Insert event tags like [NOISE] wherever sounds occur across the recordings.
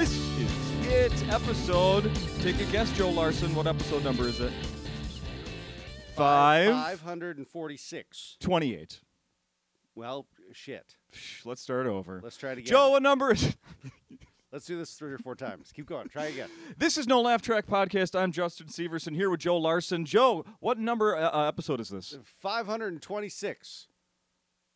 This is it episode. Take a guess, Joe Larson. What episode number is it? Five. 546. 28. Well, shit. Psh, Let's start over. Let's try it again. Joe, what number is [LAUGHS] Let's do this three or four times. Keep going. Try again. This is No Laugh Track Podcast. I'm Justin Severson here with Joe Larson. Joe, what number uh, uh, episode is this? 526.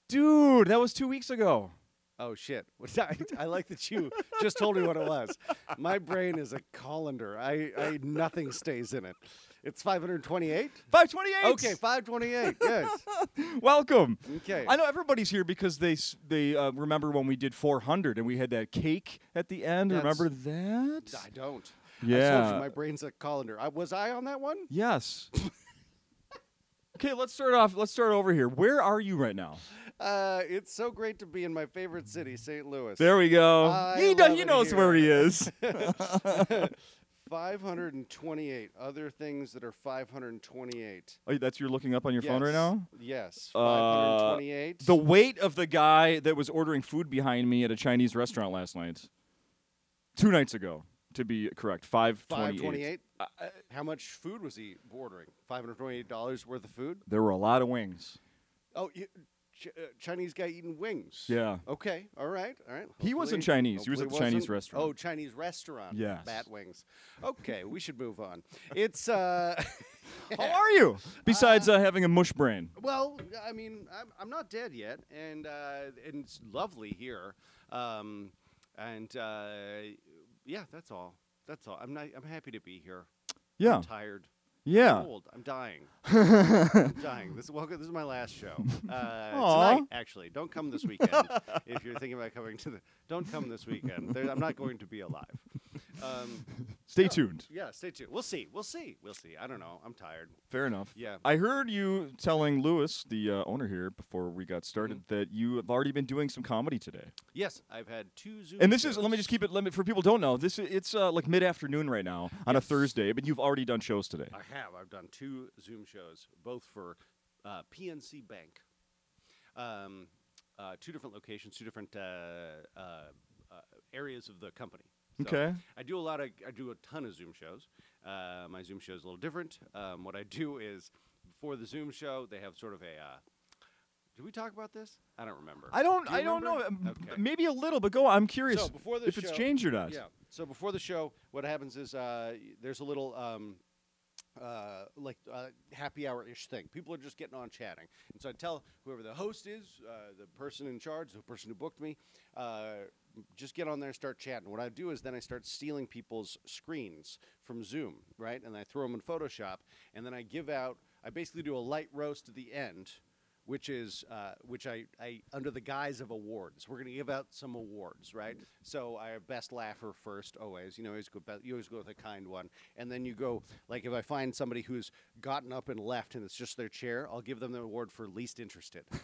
Dude, that was two weeks ago. Oh, shit. [LAUGHS] I, I like that you just told me what it was. My brain is a colander. I, I Nothing stays in it. It's 528? 528. Okay, 528. Yes. [LAUGHS] Welcome. Okay. I know everybody's here because they they uh, remember when we did 400 and we had that cake at the end. That's- remember that? I don't. I told Yeah. you my brain's a colander. I, was I on that one? Yes. [LAUGHS] okay, let's start off. Let's start over here. Where are you right now? Uh, it's so great to be in my favorite city, St. Louis. There we go. I he does, he knows here. where he is. [LAUGHS] 528 other things that are 528. oh, that's you're looking up on your phone right now. Yes, Uh, 528. The weight of the guy that was ordering food behind me at a Chinese restaurant last night. Two nights ago, to be correct. 528. 528. Uh, How much food was he ordering? 528 dollars worth of food. there were a lot of wings. Oh, you, ch- uh, Chinese guy eating wings. Yeah. Okay. All right. All right. He wasn't Chinese. He was at hopefully the Chinese wasn't- restaurant. Oh, Chinese restaurant. Yes. Bat wings. Okay, we should move on. It's uh. [LAUGHS] How are you? Besides uh, having a mush brain. Well, I mean, I'm, I'm not dead yet, and uh, and it's lovely here, um, and uh, yeah, that's all. That's all. I'm not. I'm happy to be here. Yeah. I'm tired. Yeah. I'm old. I'm dying. [LAUGHS] I'm dying. This is welcome. This is my last show. Uh, [LAUGHS] tonight, actually. Don't come this weekend if you're thinking about coming to the. Don't come this weekend. There, I'm not going to be alive. Um, [LAUGHS] Stay no. tuned. Yeah, stay tuned. We'll see. We'll see. We'll see. I don't know. I'm tired. Fair enough. Yeah. I heard you telling Lewis, the uh, owner here, before we got started, Mm-hmm. that you have already been doing some comedy today. Yes, I've had two Zoom. And this is let me just keep it. Let me for people who don't know. This is, it's uh, like mid afternoon right now on a Thursday, but you've already done shows today. I have. I've done two Zoom shows, both for uh, PNC Bank. Um, uh, two different locations, two different uh, uh, uh, areas of the company. So Okay. I do a lot of. I do a ton of Zoom shows. Uh, my Zoom show is a little different. Um, what I [LAUGHS] do is before the Zoom show, they have sort of a. Uh, did we talk about this? I don't remember. I don't. Do I don't know. Okay. Maybe a little, but go. on. I'm curious So before the if it's changed or not. Yeah. So before the show, what happens is uh, there's a little um, uh, like uh, happy hour ish thing. People are just getting on chatting, and so I tell whoever the host is, uh, the person in charge, the person who booked me, uh, just get on there and start chatting. What I do is then I start stealing people's screens from Zoom, right, and I throw them in Photoshop, and then I give out. I basically do a light roast at the end which is uh, which I, I under the guise of awards. We're going to give out some awards, right? So I have best laugher first, always. You know, always go you always go with a kind one, and then you go like if I find somebody who's gotten up and left and it's just their chair, I'll give them the award for least interested. [LAUGHS]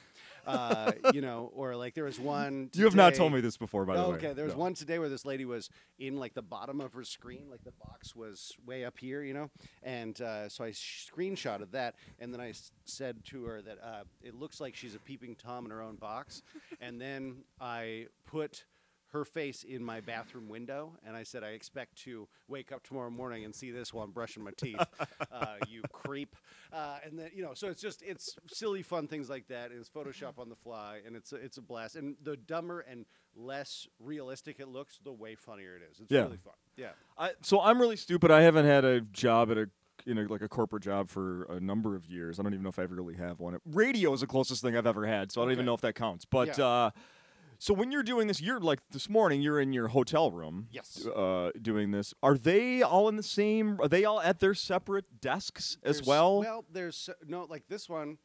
Uh, you know, or like there was one. You have not told me this before, by the Oh, way. okay, there was No. one today where this lady was in like the bottom of her screen, like the box was way up here, you know, and uh, so I screenshotted that, and then I s- said to her that uh, it looks like she's a peeping tom in her own box, [LAUGHS] and then I put her face in my bathroom window, and I said I expect to wake up tomorrow morning and see this while I'm brushing my teeth, [LAUGHS] uh, you creep, uh, and then you know, so it's just it's silly, fun things like that, and it's Photoshop on the fly, and it's a, it's a blast, and the dumber and less realistic it looks, the way funnier it is. It's Yeah. really fun. Yeah. I, so I'm really stupid. I haven't had a job at a you know like a corporate job for a number of years. I don't even know if I ever really have one. Radio is the closest thing I've ever had, so I don't even know if that counts. But Yeah. uh, so when you're doing this, you're like this morning. You're in your hotel room. Yes. Uh, doing this. Are they all in the same? Are they all at their separate desks as well? Well, there's no like this one.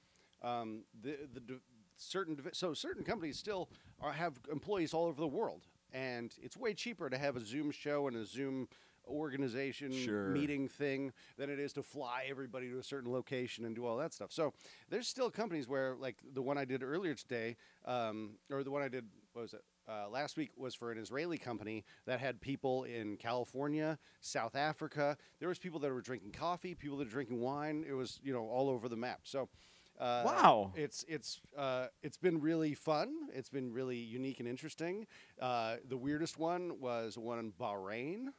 Um, the the div- certain divi- so certain companies still are, have employees all over the world, and it's way cheaper to have a Zoom show and a Zoom organization Sure. meeting thing than it is to fly everybody to a certain location and do all that stuff. So there's still companies where like the one I did earlier today, um, or the one I did what was it uh, last week was for an Israeli company that had people in California, South Africa. There was people that were drinking coffee, people that were drinking wine. It was you know all over the map. So Uh, Wow. It's it's uh, it's been really fun. It's been really unique and interesting. Uh, the weirdest one was one in Bahrain.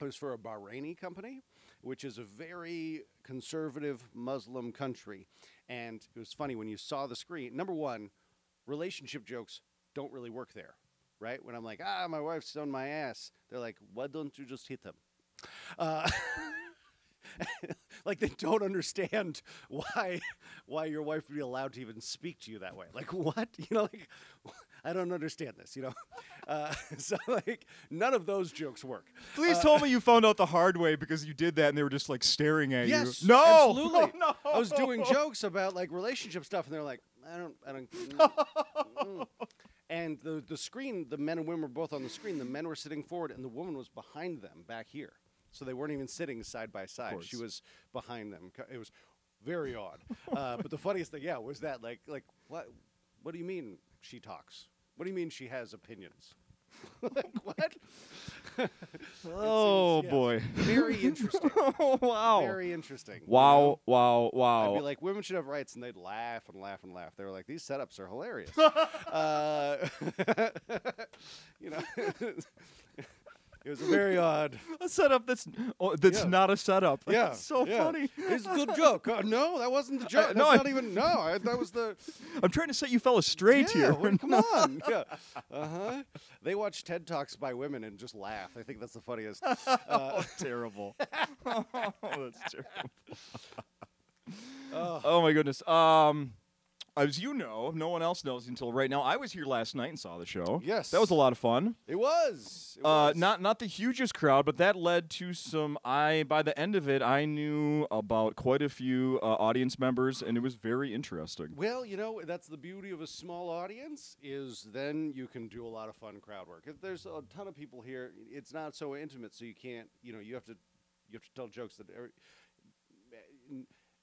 It was for a Bahraini company, which is a very conservative Muslim country. And it was funny when you saw the screen. Number one, relationship jokes don't really work there, right? When I'm like, ah, my wife's on my ass, they're like, why don't you just hit them? Uh, [LAUGHS] like they don't understand why why your wife would be allowed to even speak to you that way. Like what? [LAUGHS] You know, like I don't understand this. You know, [LAUGHS] uh, [LAUGHS] so like none of those jokes work. Please Uh, tell me you found out the hard way because you did that and they were just like staring at you. Yes, you. No, absolutely. [LAUGHS] no, I was doing jokes about like relationship stuff, and they're like, I don't, I don't. mm, mm." And the the screen, the men and women were both on the screen. The men were sitting forward, and the woman was behind them back here. So they weren't even sitting side by side. She was behind them. It was very odd. uh, but the funniest thing, yeah, was that like like what? What do you mean she talks? What do you mean she has opinions? [LAUGHS] like what? [LAUGHS] Oh yes. boy. Very [LAUGHS] interesting. oh, wow. Very interesting. you wow, know? wow, I'd be wow. like, women should have rights, and they'd laugh and laugh and laugh. They were like, these setups are hilarious. uh, you know, it was a very odd. [LAUGHS] a setup that's oh, that's Yeah. not a setup. That's [LAUGHS] Yeah, so yeah. funny. It's a good [LAUGHS] joke. Uh, no, that wasn't the joke. no, That's I- not even. No, I, that was the. I'm trying to set you fellas straight yeah, here. well, come on. Yeah. Uh huh. They watch TED talks by women and just laugh. I think that's the funniest. Uh, oh, terrible. oh, that's terrible. oh, Oh my goodness. Um, as you know, no one else knows until right now. I was here last night and saw the show. Yes. that was a lot of fun. it was. It Uh, was. not not the hugest crowd, but that led to some. I by the end of it, I knew about quite a few uh, audience members, and it was very interesting. Well, you know, that's the beauty of a small audience is then you can do a lot of fun crowd work. If there's a ton of people here, it's not so intimate, so you can't, you know, you have to you have to tell jokes that every,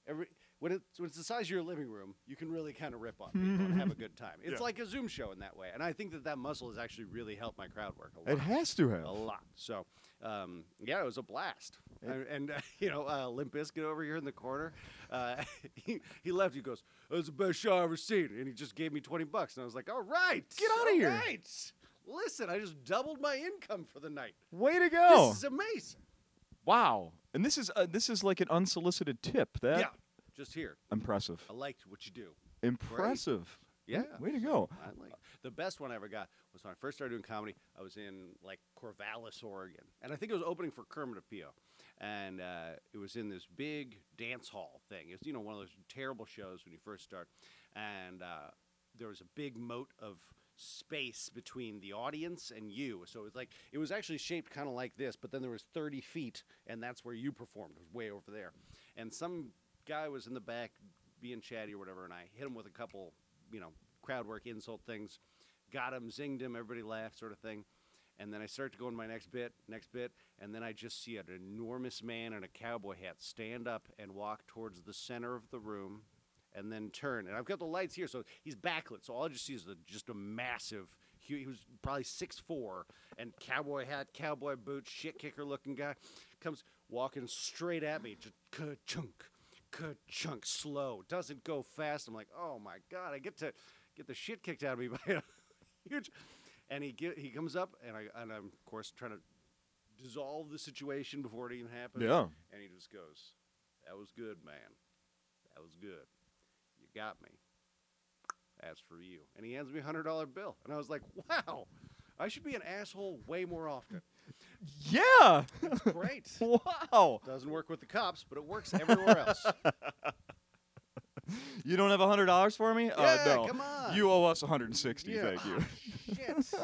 every when it's when it's the size of your living room, you can really kind of rip on people and have a good time. [LAUGHS] It's Yeah. like a Zoom show in that way, and I think that that muscle has actually really helped my crowd work a lot It has to have. a lot. So, um, yeah, it was a blast. And, and uh, [LAUGHS] you know, uh, Limp Bizkit over here in the corner, uh, [LAUGHS] he, he left. He goes, "It was the best show I've ever seen," and he just gave me twenty bucks. And I was like, "All right, Get outta all here." right. Listen, I just doubled my income for the night. Way to go! This is amazing. wow. And this is uh, this is like an unsolicited tip. That yeah, just here. impressive. I liked what you do. Impressive. Yeah, Way to go. I like the best one I ever got was when I first started doing comedy. I was in like Corvallis, Oregon, and I think it was opening for Kermit Apio, and uh, it was in this big dance hall thing. It's you know one of those terrible shows when you first start, and uh, there was a big moat of space between the audience and you. So it was like it was actually shaped kind of like this, but then there was 30 feet, and that's where you performed. It was way over there, and some guy was in the back being chatty or whatever, and I hit him with a couple, you know, crowd work insult things, got him, zinged him, everybody laughed, sort of thing. And then I start to go in my next bit, next bit, and then I just see an enormous man in a cowboy hat stand up and walk towards the center of the room, and then turn. And I've got the lights here, so he's backlit. So all I just see is just a massive. He, he was probably six four and cowboy hat, cowboy boots, shit kicker looking guy, comes walking straight at me, just ka-chunk, ka-chunk, slow. Doesn't go fast. I'm like, oh my god, I get to get the shit kicked out of me [LAUGHS] by a huge. And he get, he comes up, and I and I'm of course trying to dissolve the situation before it even happens. Yeah. And he just goes, "That was good, man. That was good. You got me. As for you." And he hands me a hundred dollar bill, and I was like, "Wow, I should be an asshole way more often." Yeah. Great. [LAUGHS] wow. Doesn't work with the cops, but it works everywhere else. [LAUGHS] You don't have a hundred dollars for me? uh, Yeah, no. come on. You owe us 160. Yeah. Thank you. [LAUGHS] Shit.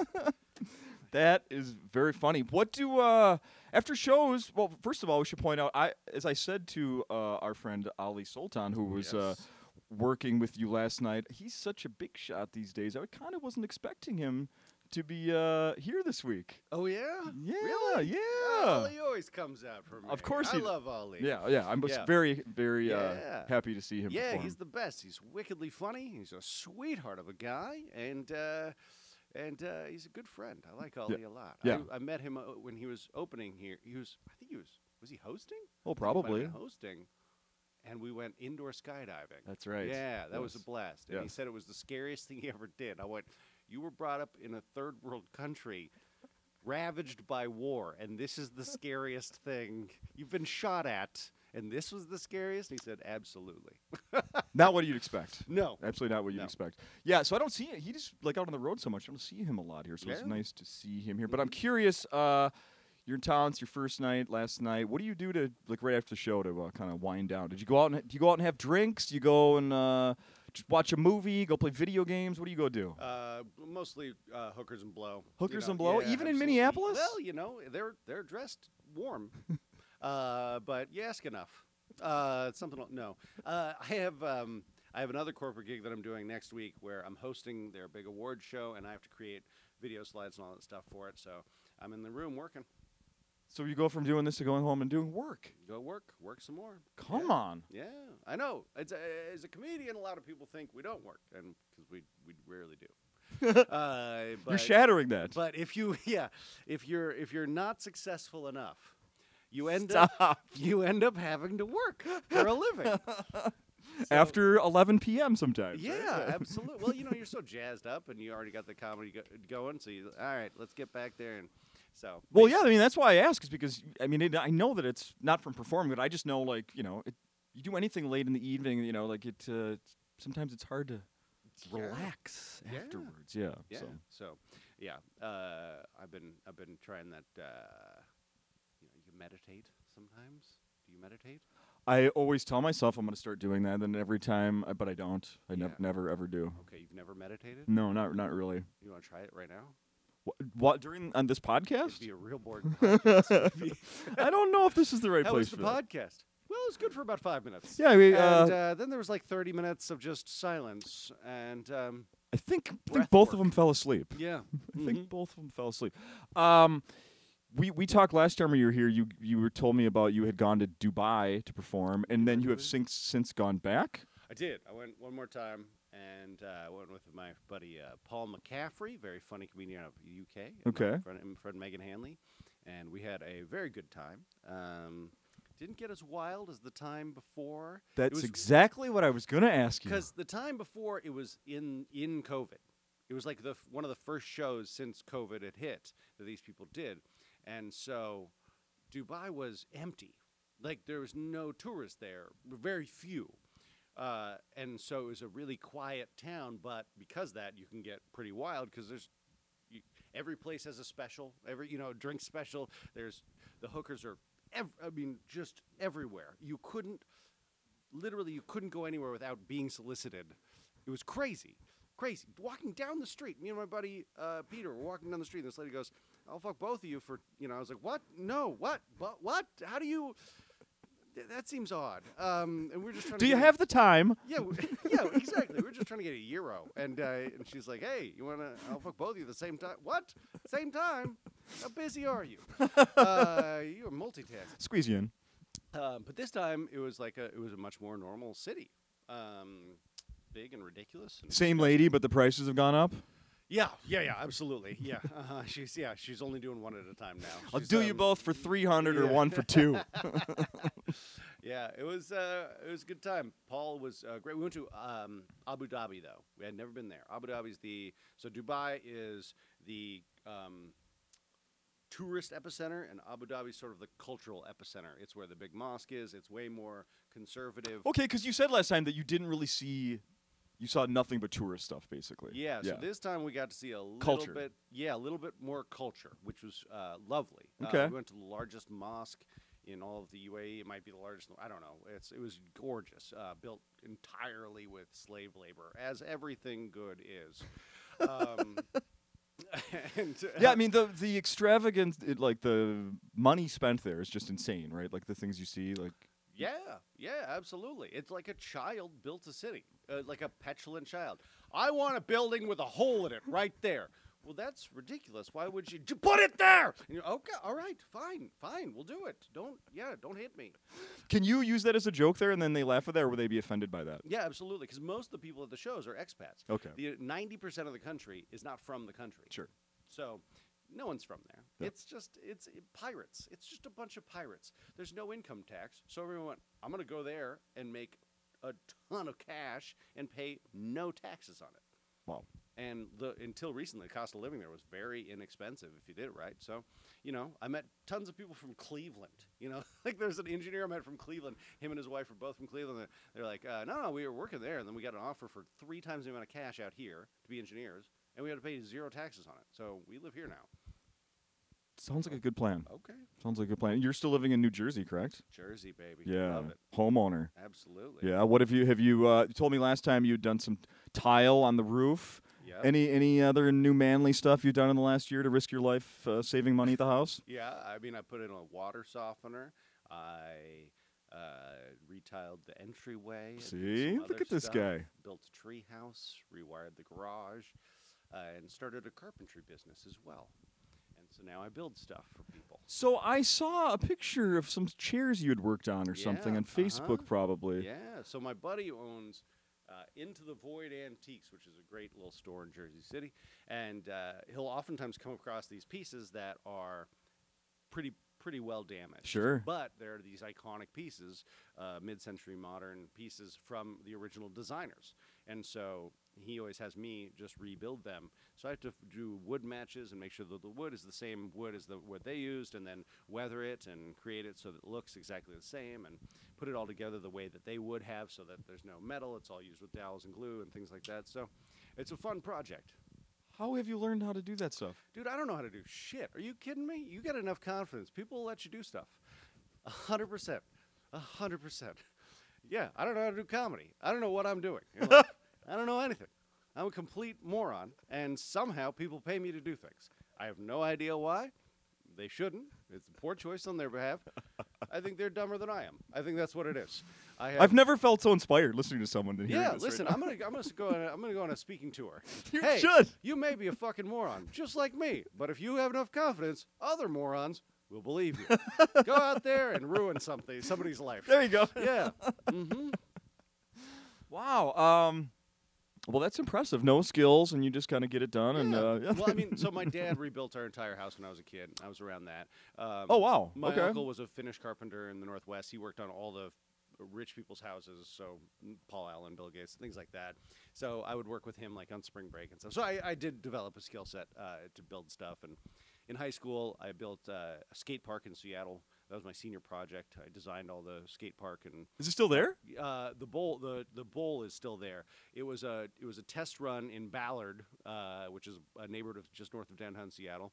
That is very funny. What do uh after shows? Well, first of all, we should point out. I, as I said to uh, our friend Ali Sultan, who was uh, Yes. working with you last night, he's such a big shot these days. I kind of wasn't expecting him to be uh, here this week. Oh yeah. Yeah, Really? yeah. Ali always comes out for me. Of course I he d- love Ali. Yeah, yeah. I'm just Yeah. very, very uh, Yeah. happy to see him. Yeah, perform. he's the best. He's wickedly funny. He's a sweetheart of a guy, and uh, and uh, he's a good friend. I like Ali a lot. Yeah. I, I met him uh, when he was opening here. He was, I think he was, was he hosting? oh, he might have probably. been hosting. and we went indoor skydiving. That's right. Yeah, that was a Yes. blast. And he Yes. said it was the scariest thing he ever did. I went, You were brought up in a third world country ravaged by war, and this is the scariest [LAUGHS] thing you've been shot at, and this was the scariest? And he said, Absolutely. [LAUGHS] Not what you'd expect. No. Absolutely not what you'd No. expect. Yeah, so I don't see it. He just like out on the road so much. I don't see him a lot here, so it's nice to see him here. But I'm curious. Uh, you're in town. It's your first night. Last night. What do you do to like right after the show to uh, kind of wind down? Did you go out and do you go out and have drinks? Do you go and uh, just watch a movie? Go play video games? What do you go do? Uh, mostly uh, hookers and blow. you Hookers know. and blow? Yeah, Even in. Minneapolis? Well, you know, they're they're dressed warm, [LAUGHS] uh, but you ask enough. Uh, something no. Uh, I have um, I have another corporate gig that I'm doing next week where I'm hosting their big award show, and I have to create video slides and all that stuff for it. So I'm in the room working. So you go from doing this to going home and doing work. Go work, work some more. Come Yeah. on. Yeah, I know. It's a, as a comedian, a lot of people think we don't work, and because we we rarely do. [LAUGHS] uh, You're shattering that. But if you, [LAUGHS] yeah, if you're if you're not successful enough, you end up you end up having to work for a living. [LAUGHS] So- After 11 p.m. sometimes. right? yeah, absolutely. Well, you know, you're so jazzed up, and you already got the comedy go- going. So you, all right, let's get back there. And so, Well, yeah, I mean that's why I ask is because I mean it, I know that it's not from performing, but I just know like you know it, you do anything late in the evening, you know, like it. Uh, sometimes it's hard to. Relax Yeah. afterwards. Yeah. yeah. So. So, yeah, uh, I've been I've been trying that. Uh, you know, you meditate sometimes. Do you meditate? I always tell myself I'm going to start doing that, and every time, I- but I don't. I nev- Yeah. never ever do. Okay, you've never meditated. No, not not really. You want to try it right now? What, what during on this It'd podcast? be a real boring [LAUGHS] podcast. [LAUGHS] I don't know if this is the right How place was the for that. Well, it was good for about five minutes. Yeah, we, uh, and uh, then there was like 30 minutes of just silence. And um, I think I think both of them fell asleep. yeah. [LAUGHS] I think Mhm. both of them fell asleep. Um, we we talked last time you were here. You you were told me about you had gone to Dubai to perform, and then you have since since gone back. I did. I went one more time and uh, went with my buddy uh, Paul McCaffrey, very funny comedian out of the UK. and my Okay. Friend, and friend Megan Hanley. And we had a very good time. Um, didn't get as wild as the time before. That's was- exactly what I was gonna ask you. Because the time before it was in in COVID, it was like the f- one of the first shows since COVID had hit that these people did, and so Dubai was empty. Like there was no tourists there, very few, uh, and so it was a really quiet town. But because of that, you can get pretty wild because there's you, every place has a special, every you know drink special. There's the hookers are, ev- I mean, just everywhere. You couldn't literally you couldn't go anywhere without being solicited. It was crazy, crazy. Walking down the street, me and my buddy uh, Peter were walking down the street. And this lady goes, "I'll fuck both of you for you know." I was like, "What? No, what? What? What? How do you?" Th- That seems odd. Um, and we're just trying. Do to you get a- have the time? yeah, w- [LAUGHS] yeah, exactly. We're just trying to get a euro, and uh, and she's like, "Hey, you wanna? I'll fuck both of you at the same time. What? Same time? How busy are you? [LAUGHS] Uh, you're multitasking." Squeeze you in. Um, but this time it was like a it was a much more normal city, um, big and ridiculous. And Same lady, but the prices have gone up. Yeah, yeah, yeah, absolutely. Yeah, [LAUGHS] uh, she's yeah she's only doing one at a time now. I'll She's, do you um, both for three hundred or one for two. [LAUGHS] Yeah, it was uh, it was a good time. Paul was uh, great. We went to um, Abu Dhabi though. We had never been there. Abu Dhabi's the so Dubai is the um, tourist epicenter, and Abu Dhabi's sort of the cultural epicenter. It's where the big mosque is. It's way more conservative. okay, because you said last time that you didn't really see, you saw nothing but tourist stuff, basically. Yeah, so this time we got to see a little Culture. bit, yeah, a little bit more culture, which was uh, lovely. Uh, Okay. we went to the largest mosque in all of the UAE. It might be the largest. I don't know. It's it was gorgeous, uh, built entirely with slave labor, as everything good is. [LAUGHS] Um, [LAUGHS] and, Yeah, uh, I mean the the extravagance, it, like the money spent there is just insane, right? Like the things you see, like Yeah, yeah, absolutely. It's like a child built a city, uh, like a petulant child. I want a building with a hole in it right there. Well, that's ridiculous. Why would you put it there? And you're, okay, all right, fine, fine, we'll do it. Don't, yeah, don't hit me. Can you use that as a joke there, and then they laugh at that, or would they be offended by that? Yeah, absolutely. Because most of the people at the shows are expats. Okay. The uh, ninety percent of the country is not from the country. Sure. So, No one's from there. Yeah. It's just it's it, pirates. It's just a bunch of pirates. There's no income tax, so everyone went. I'm gonna go there and make a ton of cash and pay no taxes on it. Wow. And the until recently, the cost of living there was very inexpensive if you did it right. So, you know, I met tons of people from Cleveland. You know, [LAUGHS] like there's an engineer I met from Cleveland. Him and his wife were both from Cleveland. They're, they're like, uh, no, no, we were working there, and then we got an offer for three times the amount of cash out here to be engineers, and we had to pay zero taxes on it. So we live here now. Sounds like a good plan. Okay, Sounds like a good plan. You're still living in New Jersey, correct? Jersey, baby. Yeah. love it. Homeowner. Absolutely. Yeah. What have you have you uh, you told me last time you'd done some tile on the roof? Yep. Any any other new manly stuff you've done in the last year to risk your life uh, saving money at the house? [LAUGHS] Yeah, I mean, I put in a water softener. I uh, retiled the entryway. See? Look at this stuff, guy. Built a tree house, rewired the garage, uh, and started a carpentry business as well. And so now I build stuff for people. So I saw a picture of some chairs you had worked on or something on Facebook, uh-huh. probably. Yeah, so my buddy owns uh, Into the Void Antiques, which is a great little store in Jersey City, and uh, he'll oftentimes come across these pieces that are pretty pretty well damaged. Sure. but there are these iconic pieces, uh, mid-century modern pieces from the original designers, and so he always has me just rebuild them. So I have to do wood matches and make sure that the wood is the same wood as the wood they used, and then weather it and create it so that it looks exactly the same, and put it all together the way that they would have, so that there's no metal. It's all used with dowels and glue and things like that. So it's a fun project. How have you learned how to do that stuff? Dude, I don't know how to do shit. Are you kidding me? You got enough confidence. People will let you do stuff. A hundred percent. A hundred percent. Yeah, I don't know how to do comedy. I don't know what I'm doing. in life. [LAUGHS] I don't know anything. I'm a complete moron, and somehow people pay me to do things. I have no idea why. They shouldn't. It's a poor choice on their behalf. I think they're dumber than I am. I think that's what it is. I have I've never felt so inspired listening to someone than hearing yeah, this right listen, now. I'm gonna I'm gonna go on a, I'm gonna go on a speaking tour. [LAUGHS] You hey, should. You may be a fucking moron, just like me, but if you have enough confidence, other morons will believe you. [LAUGHS] go out there and ruin something somebody's life. There you go. [LAUGHS] Yeah. hmm Wow. Um, well, that's impressive. No skills, and you just kind of get it done. And uh, yeah. well, I mean, so my dad rebuilt our entire house when I was a kid. I was around that. Um, oh wow. My okay. uncle was a Finnish carpenter in the Northwest. He worked on all the rich people's houses, so mm, Paul Allen, Bill Gates, things like that. So I would work with him like on spring break and stuff. So I, I did develop a skill set uh, to build stuff. And in high school, I built uh, a skate park in Seattle. That was my senior project. I designed all the skate park and Is it still there? uh, the bowl the the bowl is still there. It was a it was a test run in Ballard, uh, which is a neighborhood of just north of downtown Seattle.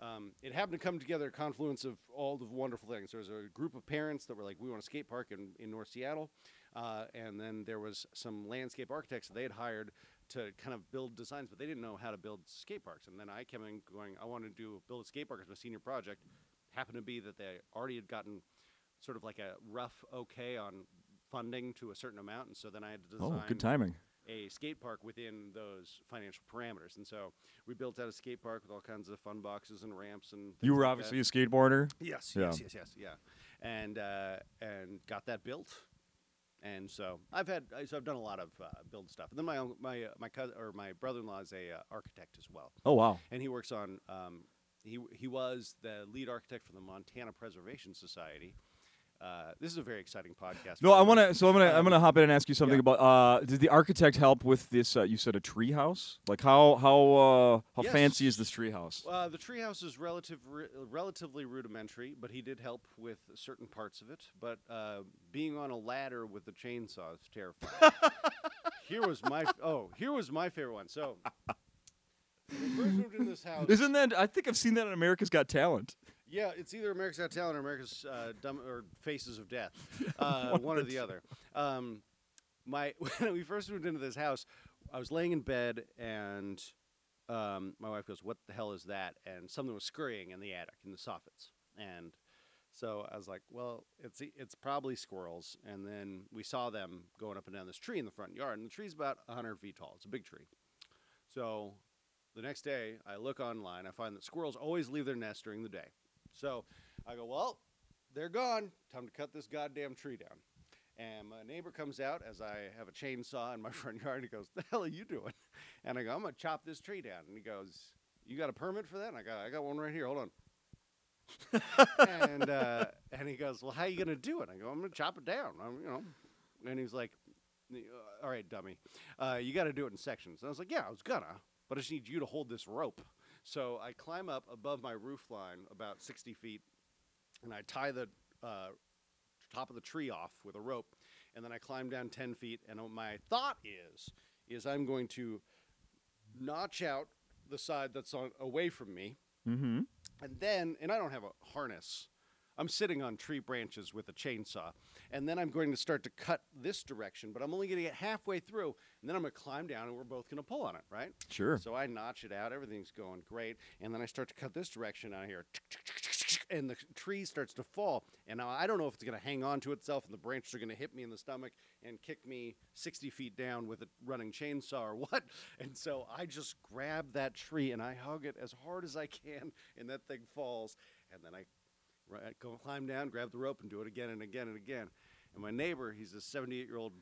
Um, it happened to come together a confluence of all the wonderful things. There was a group of parents that were like, "We want a skate park in, in North Seattle," uh, and then there was some landscape architects that they had hired to kind of build designs, but they didn't know how to build skate parks. And then I came in going, "I want to do build a skate park as my senior project." Happened to be that they already had gotten sort of like a rough okay on funding to a certain amount, and so then I had to design Oh, good timing. A skate park within those financial parameters. And so we built out a skate park with all kinds of fun boxes and ramps and. You were like obviously that. a skateboarder. Yes, Yeah. yes, yes, yes, yeah, and uh, and got that built. And so I've had I- so I've done a lot of uh, build stuff. And then my my uh, my cousin or my brother-in-law is a uh, architect as well, Oh wow. and he works on. Um, he he was the lead architect for the Montana Preservation Society. Uh, this is a very exciting podcast. No, I want to. So I'm gonna. I'm Um, gonna hop in and ask you something yeah. about. Uh, did the architect help with this? Uh, you said a tree house. Like how how uh, how fancy is Yes. this tree house? Uh, the treehouse is relative, relatively rudimentary, but he did help with certain parts of it. But uh, being on a ladder with a chainsaw is terrifying. [LAUGHS] here was my f- oh, here was my favorite one. So when we first moved into this [LAUGHS] house. Isn't that? I think I've seen that on America's Got Talent. Yeah, it's either America's Got Talent or America's uh, Dumb or Faces of Death, [LAUGHS] uh, one or the other. Um, my [LAUGHS] when we first moved into this house, I was laying in bed and um, my wife goes, "What the hell is that?" And something was scurrying in the attic in the soffits, and so I was like, "Well, it's it's probably squirrels." And then we saw them going up and down this tree in the front yard, and the tree's about 100 feet tall. It's a big tree. So the next day, I look online. I find that squirrels always leave their nest during the day. So I go, well, they're gone. Time to cut this goddamn tree down. And my neighbor comes out as I have a chainsaw in my [LAUGHS] front yard. And He goes, "The hell are you doing?" And I go, "I'm gonna chop this tree down." And he goes, you got a permit for that? And I got, I got one right here. Hold on. [LAUGHS] and uh, and he goes, well, how are you gonna do it? I go, I'm gonna chop it down. I'm, you know. And he's like, "Uh, all right, dummy, uh, you got to do it in sections. And I was like, yeah, I was gonna, but I just need you to hold this rope. So I climb up above my roof line about 60 feet, and I tie the uh, top of the tree off with a rope, and then I climb down 10 feet. And uh, my thought is, is I'm going to notch out the side that's on away from me, Mm-hmm. and then, and I don't have a harness. I'm sitting on tree branches with a chainsaw. And then I'm going to start to cut this direction, but I'm only going to get halfway through. And then I'm going to climb down and we're both going to pull on it, right? Sure. So I notch it out. Everything's going great. And then I start to cut this direction out here. And the tree starts to fall. And now I don't know if it's going to hang on to itself and the branches are going to hit me in the stomach and kick me 60 feet down with a running chainsaw or [LAUGHS] what. And so I just grab that tree and I hug it as hard as I can. And that thing falls. And then I right, go climb down, grab the rope, and do it again and again and again. And my neighbor, he's a 78 year old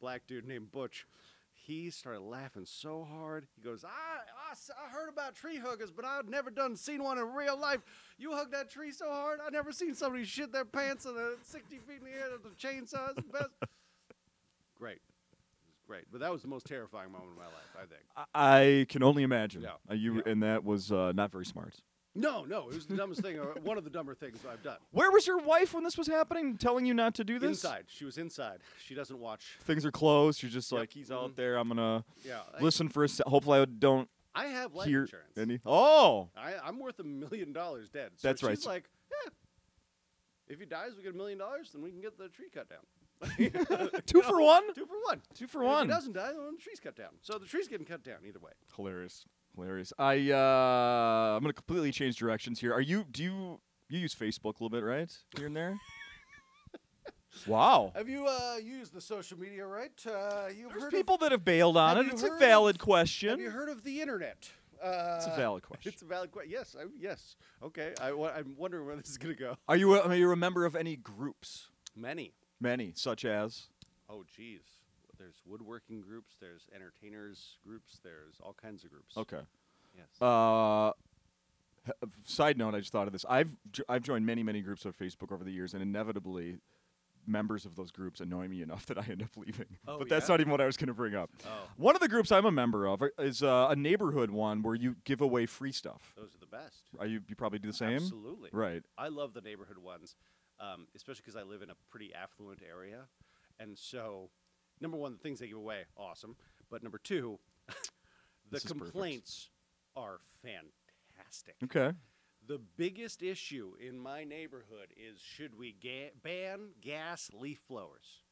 black dude named Butch. He started laughing so hard. He goes, I, I, I heard about tree huggers, but I've never done seen one in real life. You hug that tree so hard, I never seen somebody shit their pants on a 60 feet in the air with a chainsaw. It's the best. great. Great. But that was the most terrifying moment of my life, I think. I I can only imagine. Yeah. Uh, you Yeah. and that was uh, not very smart. No, no, it was the dumbest thing, or one of the dumber things I've done. Where was your wife when this was happening, telling you not to do this? Inside. She was inside. She doesn't watch. Things are closed. You're just like, he's out Mhm. there. I'm gonna Yeah. I- listen for a. Se- hopefully, I don't I have life hear insurance. any. Oh, I, I'm worth a million dollars dead. So That's right. She's like, yeah. If he dies, we get a million dollars, then we can get the tree cut down. [LAUGHS] [LAUGHS] two for one. Two for one. Two for And If one. he doesn't die, then the tree's cut down. So the tree's getting cut down either way. Hilarious. Hilarious. I uh, I'm gonna completely change directions here. Are you? Do you? You use Facebook a little bit, right? Here and there. [LAUGHS] wow. Have you uh, used the social media, right? Uh, you've There's heard people that have bailed on have it. It's a valid of- question. Have you heard of the internet? Uh, it's a valid question. It's a valid question. Yes, I, yes. Okay. I I'm wondering where this is gonna go. Are you? A, are you a member of any groups? Many. Many, such as. Oh, geez. There's woodworking groups. There's entertainers groups. There's all kinds of groups. Okay. Yes. Uh, h- side note, I just thought of this. I've jo- I've joined many many groups on Facebook over the years, and inevitably, members of those groups annoy me enough [LAUGHS] that I end up leaving. Oh, but that's yeah? not even what I was going to bring up. oh, One of the groups I'm a member of are- is uh, a neighborhood one where you give away free stuff. those are the best. Are you? You probably do the same. Absolutely. Right. I love the neighborhood ones, um, especially because I live in a pretty affluent area, and so number one, the things they give away, awesome. But number two, [LAUGHS] the This is perfect. complaints are fantastic. Okay. The biggest issue in my neighborhood is should we ga- ban gas leaf blowers?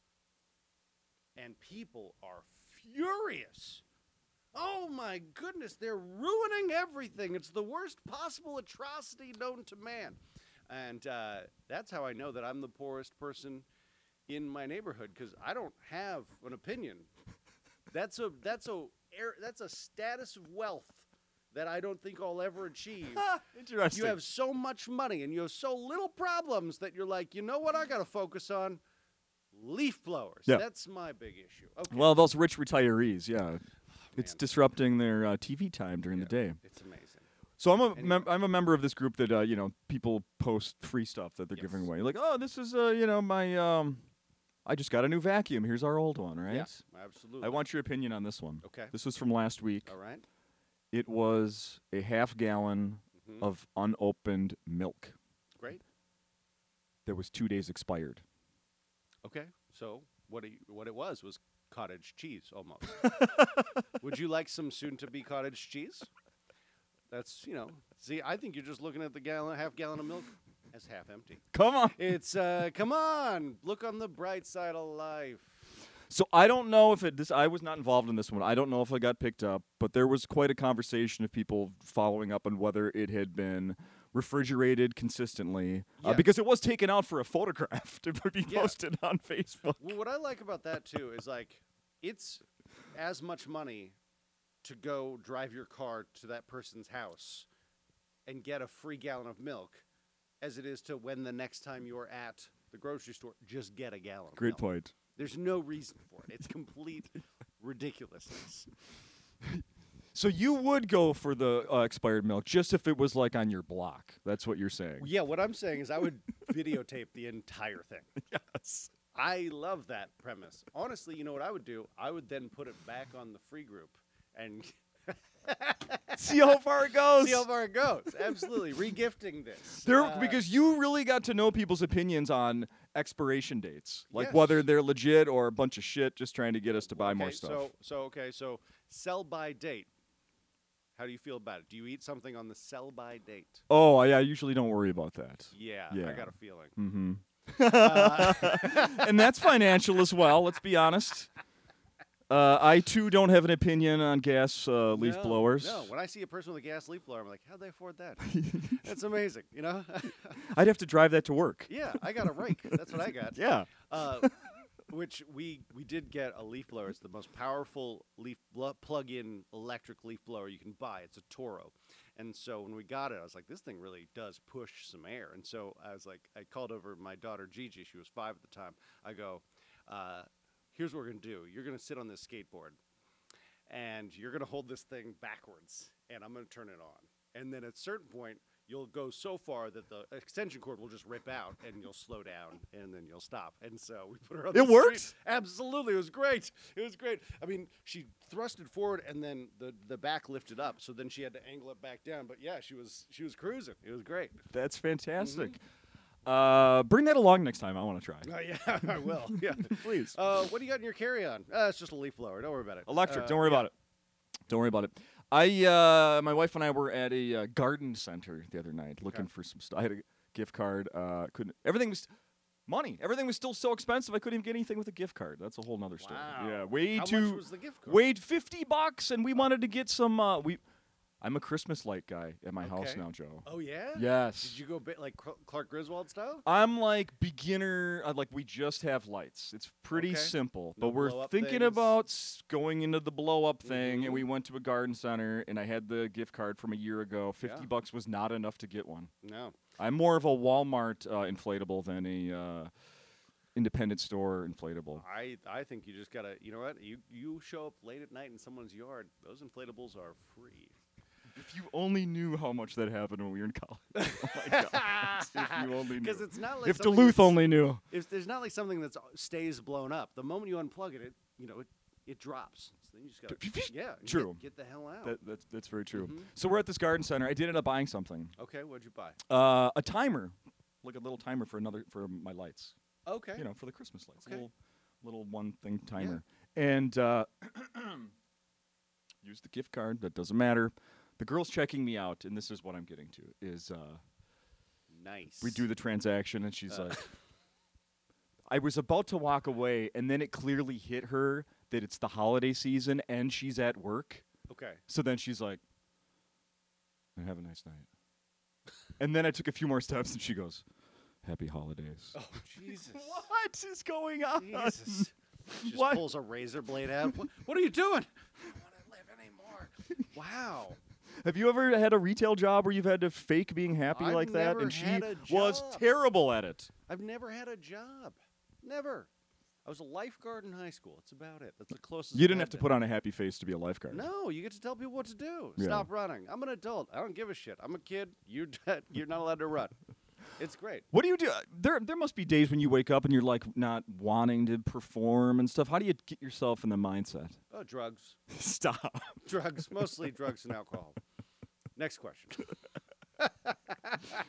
And people are furious. Oh my goodness, they're ruining everything. It's the worst possible atrocity known to man. And uh, that's how I know that I'm the poorest person in my neighborhood because I don't have an opinion. That's a that's a air- that's a status of wealth that I don't think I'll ever achieve. [LAUGHS] Interesting. You have so much money and you have so little problems that you're like, you know what? I got to focus on leaf blowers. Yeah. That's my big issue. Okay. well, those rich retirees, yeah. It's disrupting their uh, TV time during the day. it's amazing. So I'm a Anyway. mem- I'm a member of this group that uh, you know people post free stuff that they're giving away. Like, oh, this is uh, you know my um, I just got a new vacuum. Here's our old one, right? Yeah, absolutely. I want your opinion on this one. Okay. This was from last week. All right. It was a half gallon Mhm. of unopened milk Great. that was two days expired. Okay. So what it, what it was was cottage cheese almost. [LAUGHS] Would you like some soon-to-be cottage cheese? That's you know. See, I think you're just looking at the gallon, half gallon of milk as half empty. Come on. It's uh, come on, look on the bright side of life. So I don't know if it. This I was not involved in this one. I don't know if it got picked up, but there was quite a conversation of people following up on whether it had been refrigerated consistently uh, because it was taken out for a photograph to be Yeah. posted on Facebook. Well, what I like about that too is like it's as much money to go drive your car to that person's house and get a free gallon of milk as it is to when the next time you're at the grocery store just get a gallon. Great point. There's no reason for it. It's complete [LAUGHS] ridiculousness. So you would go for the uh, expired milk just if it was like on your block. That's what you're saying. Yeah, what I'm saying is I would videotape the entire thing. [LAUGHS] Yes. I love that premise. Honestly, you know what I would do? I would then put it back on the free group and See how far it goes. see how far it goes. Absolutely, regifting this. There, Uh, because you really got to know people's opinions on expiration dates, like Yes. whether they're legit or a bunch of shit just trying to get us to buy more stuff. So, so okay, so sell by date. How do you feel about it? Do you eat something on the sell by date? oh, yeah, I usually don't worry about that. Yeah, Yeah. I got a feeling. Mm-hmm. Uh, [LAUGHS] and that's financial as well. Let's be honest. Uh, I too don't have an opinion on gas uh, leaf no, blowers. No, when I see a person with a gas leaf blower, I'm like, how'd they afford that? [LAUGHS] That's amazing, you know? [LAUGHS] I'd have to drive that to work. yeah, I got a rake. [LAUGHS] That's what I got. Yeah. Uh, which we we did get a leaf blower. It's the most powerful leaf blo- plug-in electric leaf blower you can buy. It's a Toro, and so when we got it, I was like, this thing really does push some air. And so I was like, I called over my daughter Gigi. She was five at the time. I go, uh, here's what we're gonna do. You're gonna sit on this skateboard, and you're gonna hold this thing backwards, and I'm gonna turn it on. And then at a certain point, you'll go so far that the extension cord will just rip out, and you'll slow down, and then you'll stop. And so we put her on. It the street. worked? Absolutely, it was great. It was great. I mean, she thrusted forward, and then the the back lifted up. So then she had to angle it back down. But yeah, she was she was cruising. It was great. That's fantastic. Mm-hmm. Uh, bring that along next time. I want to try. Oh yeah, [LAUGHS] I will. [LAUGHS] Yeah. Please. Uh, what do you got in your carry-on? Uh, it's just a leaf blower. Don't worry about it. Electric. Uh, don't worry yeah. about it. Don't worry about it. I, uh, my wife and I were at a uh, garden center the other night looking for some stuff. I had a gift card. Uh, couldn't. Everything was money. Everything was still so expensive. I couldn't even get anything with a gift card. That's a whole nother story. Wow. Yeah, way How too. much was the gift card? Weighed fifty bucks, and we wanted to get some. Uh, we. I'm a Christmas light guy at my house Okay. now, Joe. Oh yeah. Yes. Did you go bit like Cl- Clark Griswold style? I'm like beginner. uh, Like we just have lights. It's pretty Okay. simple, No but we're blow-up thinking things? about s- going into the blow up thing. And we Mhm. went to a garden center, and I had the gift card from a year ago. Fifty Yeah. bucks was not enough to get one. No. I'm more of a Walmart uh, inflatable than a uh, independent store inflatable. I I think you just gotta. You know what? You you show up late at night in someone's yard. Those inflatables are free. If you only knew how much that happened when we were in college. [LAUGHS] oh my god! if you [LAUGHS] only knew. Because it's not like if something Duluth that's- only knew. If there's not like something that stays blown up, the moment you unplug it, it you know it, it drops. So then you just gotta yeah you True. Get, get the hell out. That, that's that's very true. Mhm. So we're at this garden center. I did end up buying something. okay, what'd you buy? Uh, a timer, like a little timer for another for my lights. Okay. You know, for the Christmas lights. Okay. Little little one thing timer. And uh, [CLEARS THROAT] use the gift card. That doesn't matter. The girl's checking me out, and this is what I'm getting to. Is uh, nice. we do the transaction, and she's Uh. like, I was about to walk away, and then it clearly hit her that it's the holiday season and she's at work. Okay. So then she's like, "And have a nice night." [LAUGHS] and then I took a few more steps, and she goes, "Happy holidays." Oh Jesus. [LAUGHS] What is going on? Jesus. She just What? pulls a razor blade out. What, what are you doing? [LAUGHS] I don't want to live anymore. Wow. Have you ever had a retail job where you've had to fake being happy I've like that? And she was terrible at it. I've never had a job. Never. I was a lifeguard in high school. That's about it. That's the closest. You didn't have to put on a happy face to be a lifeguard. No, you get to tell people what to do. Yeah. Stop running. I'm an adult. I don't give a shit. I'm a kid. You're [LAUGHS] you're not allowed to run. It's great. What do you do? uh, There, there must be days when you wake up and you're like not wanting to perform and stuff. How do you get yourself in the mindset? Oh, drugs, [LAUGHS] Stop. drugs, mostly drugs and alcohol. Next question. [LAUGHS]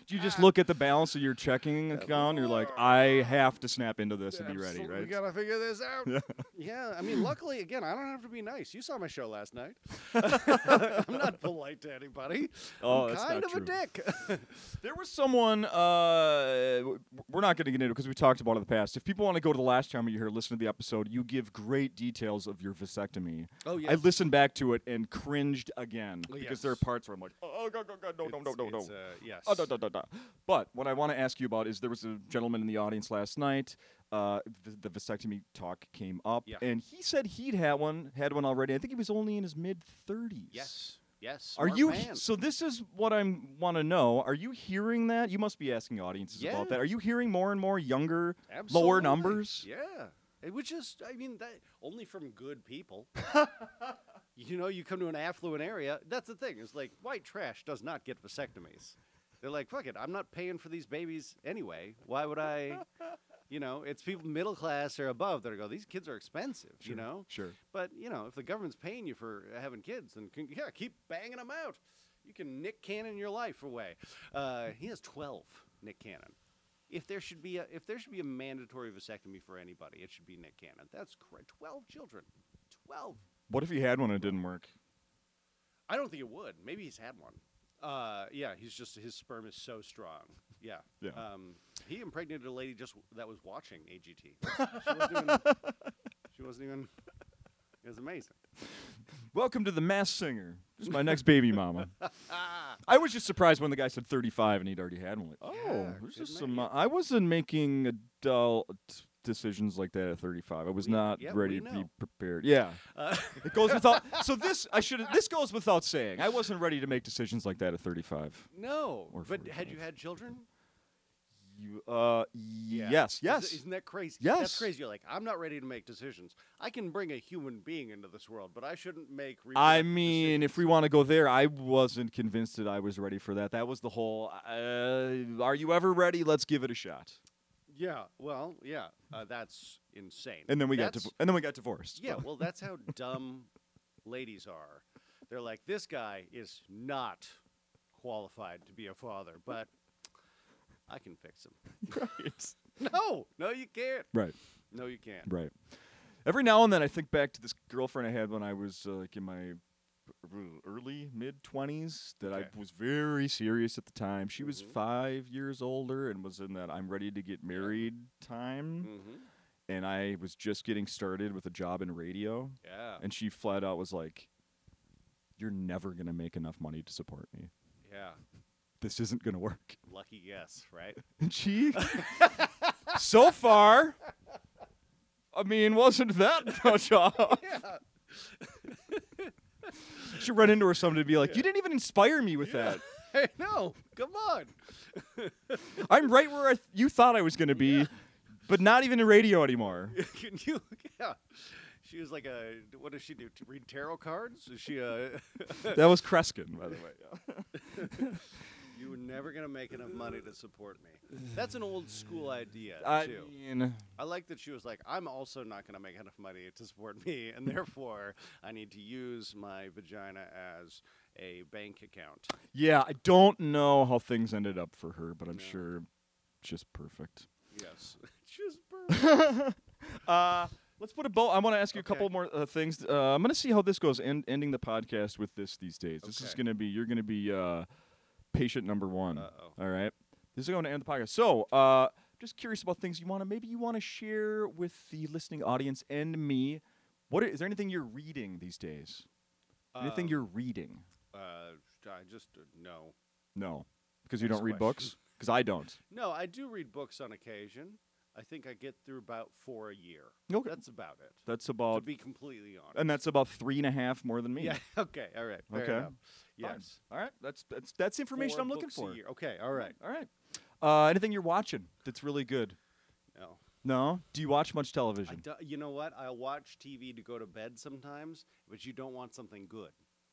Do you just look at the balance of your checking account? And you're like, I have to snap into this and be ready, Absolutely right? gotta figure this out. Yeah. I mean, luckily, again, I don't have to be nice. You saw my show last night. [LAUGHS] I'm not polite to anybody. Oh, I'm that's kind not of true. a dick. [LAUGHS] There was someone. Uh, w- we're not going to get into it because we talked about it in the past. If people want to go to the last time you hear, listen to the episode. You give great details of your vasectomy. oh I listened back to it and cringed again Oh, because there are yes. parts where I'm like, oh, God, God, God, no, no, no, no, no. It's, uh, yes. Oh, But what I want to ask you about is there was a gentleman in the audience last night. Uh, the, the vasectomy talk came up, Yeah. and he said he'd had one, had one already. I think he was only in his mid thirties. Yes. Yes. Are smart you? man. So this is what I want to know. Are you hearing that? You must be asking audiences Yeah. about that. Are you hearing more and more younger, lower Absolutely. numbers? Yeah. It was just, I mean, that only from good people. [LAUGHS] You know, you come to an affluent area. That's the thing. It's like white trash does not get vasectomies. They're like, fuck it. I'm not paying for these babies anyway. Why would I? You know, it's people middle class or above that are go. These kids are expensive. You know. Sure. But you know, if the government's paying you for having kids, then can, yeah, keep banging them out. You can Nick Cannon your life away. Uh, he has twelve. Nick Cannon. If there should be a if there should be a mandatory vasectomy for anybody, it should be Nick Cannon. That's correct. Twelve children. Twelve. What if he had one and it didn't work? I don't think it would. Maybe he's had one. Uh, yeah, he's just his sperm is so strong. Yeah. Yeah. Um, he impregnated a lady just that was watching AGT. [LAUGHS] she wasn't even. She wasn't even. It was amazing. Welcome to the Masked Singer. This is my next baby mama. [LAUGHS] I was just surprised when the guy said 35 and he'd already had one. Like, oh, Yeah, there's good just some. man. Uh, I wasn't making adult decisions like that at 35. I was We- not yeah, ready to be prepared. Yeah, Uh, [LAUGHS] it goes without. so this I should. This goes without saying. I wasn't ready to make decisions like that at 35. no, Or but had you had children? You, uh, Yeah. yes, yes. Isn't that crazy? Yes. That's crazy. You're like, I'm not ready to make decisions. I can bring a human being into this world, but I shouldn't make. I mean, if we want to go there, I wasn't convinced that I was ready for that. That was the whole. Uh, are you ever ready? Let's give it a shot. Yeah. Well, yeah. Uh, that's insane. And then we got That's- div- and then we got divorced. Yeah, well, that's how [LAUGHS] dumb ladies are. They're like, this guy is not qualified to be a father, but I can fix him. [LAUGHS] right. [LAUGHS] No, no, you can't. Right. No, you can't. Right. Every now and then, I think back to this girlfriend I had when I was uh, like in my early mid twenties. That Okay. I was very serious at the time. She was Mhm. five years older and was in that I'm ready to get married time. hmm And I was just getting started with a job in radio. Yeah. And she flat out was like, "You're never gonna make enough money to support me. Yeah. This isn't gonna work." Lucky guess, right? [LAUGHS] And she, so far, I mean, wasn't that [LAUGHS] much off? yeah. [LAUGHS] Should run into her someday to be like, "You didn't even inspire me with that. [LAUGHS] Hey, no, come on. [LAUGHS] I'm right where I th- you thought I was gonna be, Yeah. but not even in radio anymore." [LAUGHS] Can you? Yeah. She was like a. What does she do? To read tarot cards? Is she a? That was Kreskin, by the way. Yeah. you were never gonna make enough money to support me. That's an old school idea I too. mean, I like that she was like, I'm also not going to make enough money to support me, and therefore I need to use my vagina as a bank account. yeah, I don't know how things ended up for her, but I'm No. sure just perfect. Yes. [LAUGHS] Just [LAUGHS] perfect. uh, let's put a bow. I want to ask you a couple more uh, things. Uh, I'm going to see how this goes. End, ending the podcast with this these days. This is Okay. going to be you're going to be uh, patient number one. Uh-oh. All right. This is going to end the podcast. So, uh, just curious about things you want to maybe you want to share with the listening audience and me. What is, is there anything you're reading these days? Anything Um, you're reading? Uh, I just uh, no. No, because you don't read question. books. Because I don't. No, I do read books on occasion. I think I get through about four a year. Okay. That's about it. That's about. To be completely honest. and that's about three and a half more than me. yeah. [LAUGHS] Okay. All right. Okay. enough. Fine. Yes. All right. That's that's that's information Four I'm looking for. Okay. All right. All right. Uh, anything you're watching that's really good? No. No. Do you watch much I television? do, you know what? I watch TV to go to bed sometimes, but you don't want something good.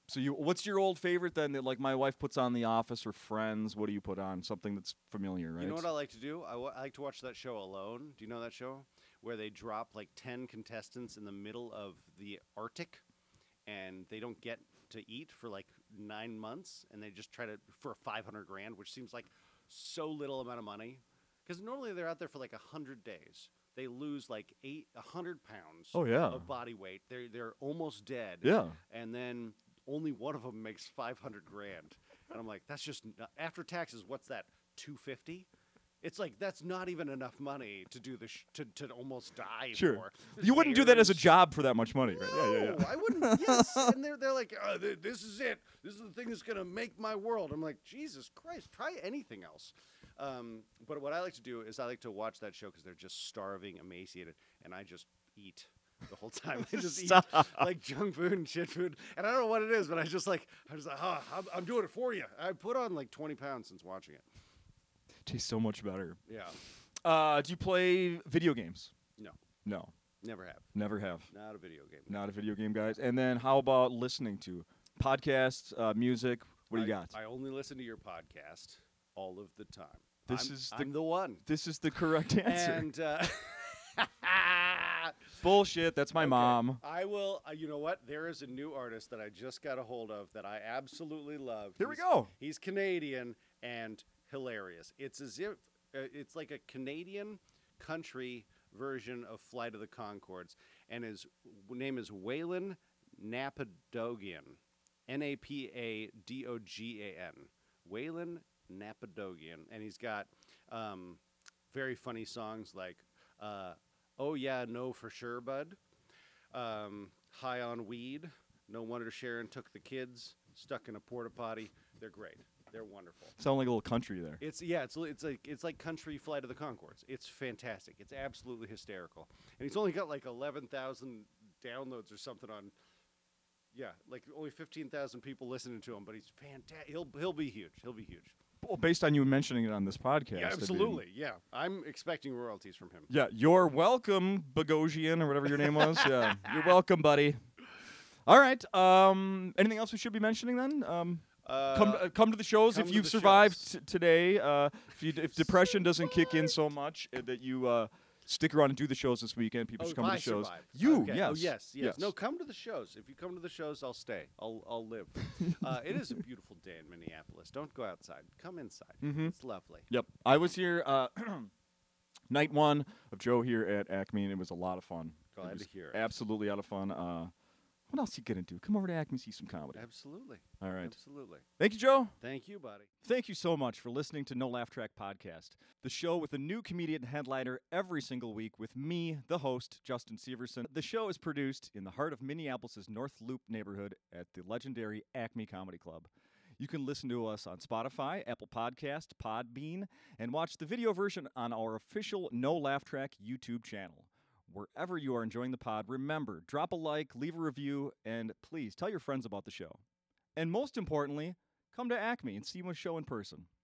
So you, what's your old favorite then? That like my wife puts on The Office or Friends. What do you put on? Something that's familiar, right? You know what I like to do? I, like to watch that show Alone. Do you know that show? Where they drop like 10 contestants in the middle of the Arctic and they don't get to eat for like nine months and they just try to, for 500 grand, which seems like so little amount of money. Because normally they're out there for like 100 days. They lose like eight, 100 pounds Oh, yeah. of body weight. They're, they're almost dead. yeah. and then only one of them makes 500 grand and i'm like that's just n- after taxes what's that 250 it's like that's not even enough money to do the sh- to, to almost die Sure. for You wouldn't do that as a job for that much money, right? no, Yeah, yeah, yeah. I wouldn't. Yes, and they're they're like, oh, th- this is it. This is the thing that's gonna make my world. I'm like, Jesus Christ, try anything else. Um, but what I like to do is I like to watch that show because they're just starving, emaciated, and I just eat the whole time. [LAUGHS] I just eat like junk food and shit food, and I don't know what it is, but I just like I was like, oh, I'm, I'm doing it for you. I put on like 20 pounds since watching it. Tastes so much better. Yeah. Uh, do you play video games? No. No. Never have. Never have. Not a video game. Not a video game, guys. And then how about listening to podcasts, uh, music? What do you I- got? I only listen to your podcast all of the time. This I'm- is the- I'm the one. this is the correct [LAUGHS] answer. And uh, [LAUGHS] [LAUGHS] Bullshit. That's my Okay. mom. I will. Uh, you know what? There is a new artist that I just got a hold of that I absolutely love. Here we He's- go. He's Canadian and hilarious. It's as if uh, it's like a Canadian country version of Flight of the Conchords, and his w- name is Waylon Napadogan, N A P A D O G A N, Waylon Napadogan, and he's got um, very funny songs like uh, "Oh Yeah, No for Sure, Bud," um, "High on Weed," "No Wonder Sharon Took the Kids," "Stuck in a Porta Potty." They're great. They're wonderful. Sound like a little country there. It's yeah, it's it's like it's like country flight of the Conchords. It's fantastic. It's absolutely hysterical. And he's only got like eleven thousand downloads or something on. Yeah, like only fifteen thousand people listening to him, but he's fantastic. He'll he'll be huge. He'll be huge. Well, based on you mentioning it on this podcast. Yeah, absolutely. Yeah, I'm expecting royalties from him. yeah, you're welcome, Bogosian, or whatever your name was. Yeah, you're welcome, buddy. All right. Um, anything else we should be mentioning then? Um, Uh, come uh, come to the shows if you've survived t- today. Uh, if you, if depression doesn't kick in so much uh, that you uh, stick around and do the shows this weekend, people oh, should come to the shows. survived. You, Okay. yes, Oh, yes, yes, yes. No, come to the shows. If you come to the shows, I'll stay. I'll I'll live. [LAUGHS] uh, it is a beautiful day in Minneapolis. Don't go outside. Come inside. Mhm. It's lovely. Yep, I was here uh, [CLEARS THROAT] night one of Joe here at Acme, and it was a lot of fun. Glad to hear it. Absolutely out of fun. Uh, what else you gonna do? Come over to Acme, see some comedy. Absolutely. All right. Absolutely. Thank you, Joe. Thank you, buddy. Thank you so much for listening to No Laugh Track Podcast, the show with a new comedian headliner every single week with me, the host, Justin Severson. The show is produced in the heart of Minneapolis' North Loop neighborhood at the legendary Acme Comedy Club. You can listen to us on Spotify, Apple Podcast, Podbean, and watch the video version on our official No Laugh Track YouTube channel. Wherever you are enjoying the pod, remember, drop a like, leave a review, and please tell your friends about the show. And most importantly, come to Acme and see my show in person.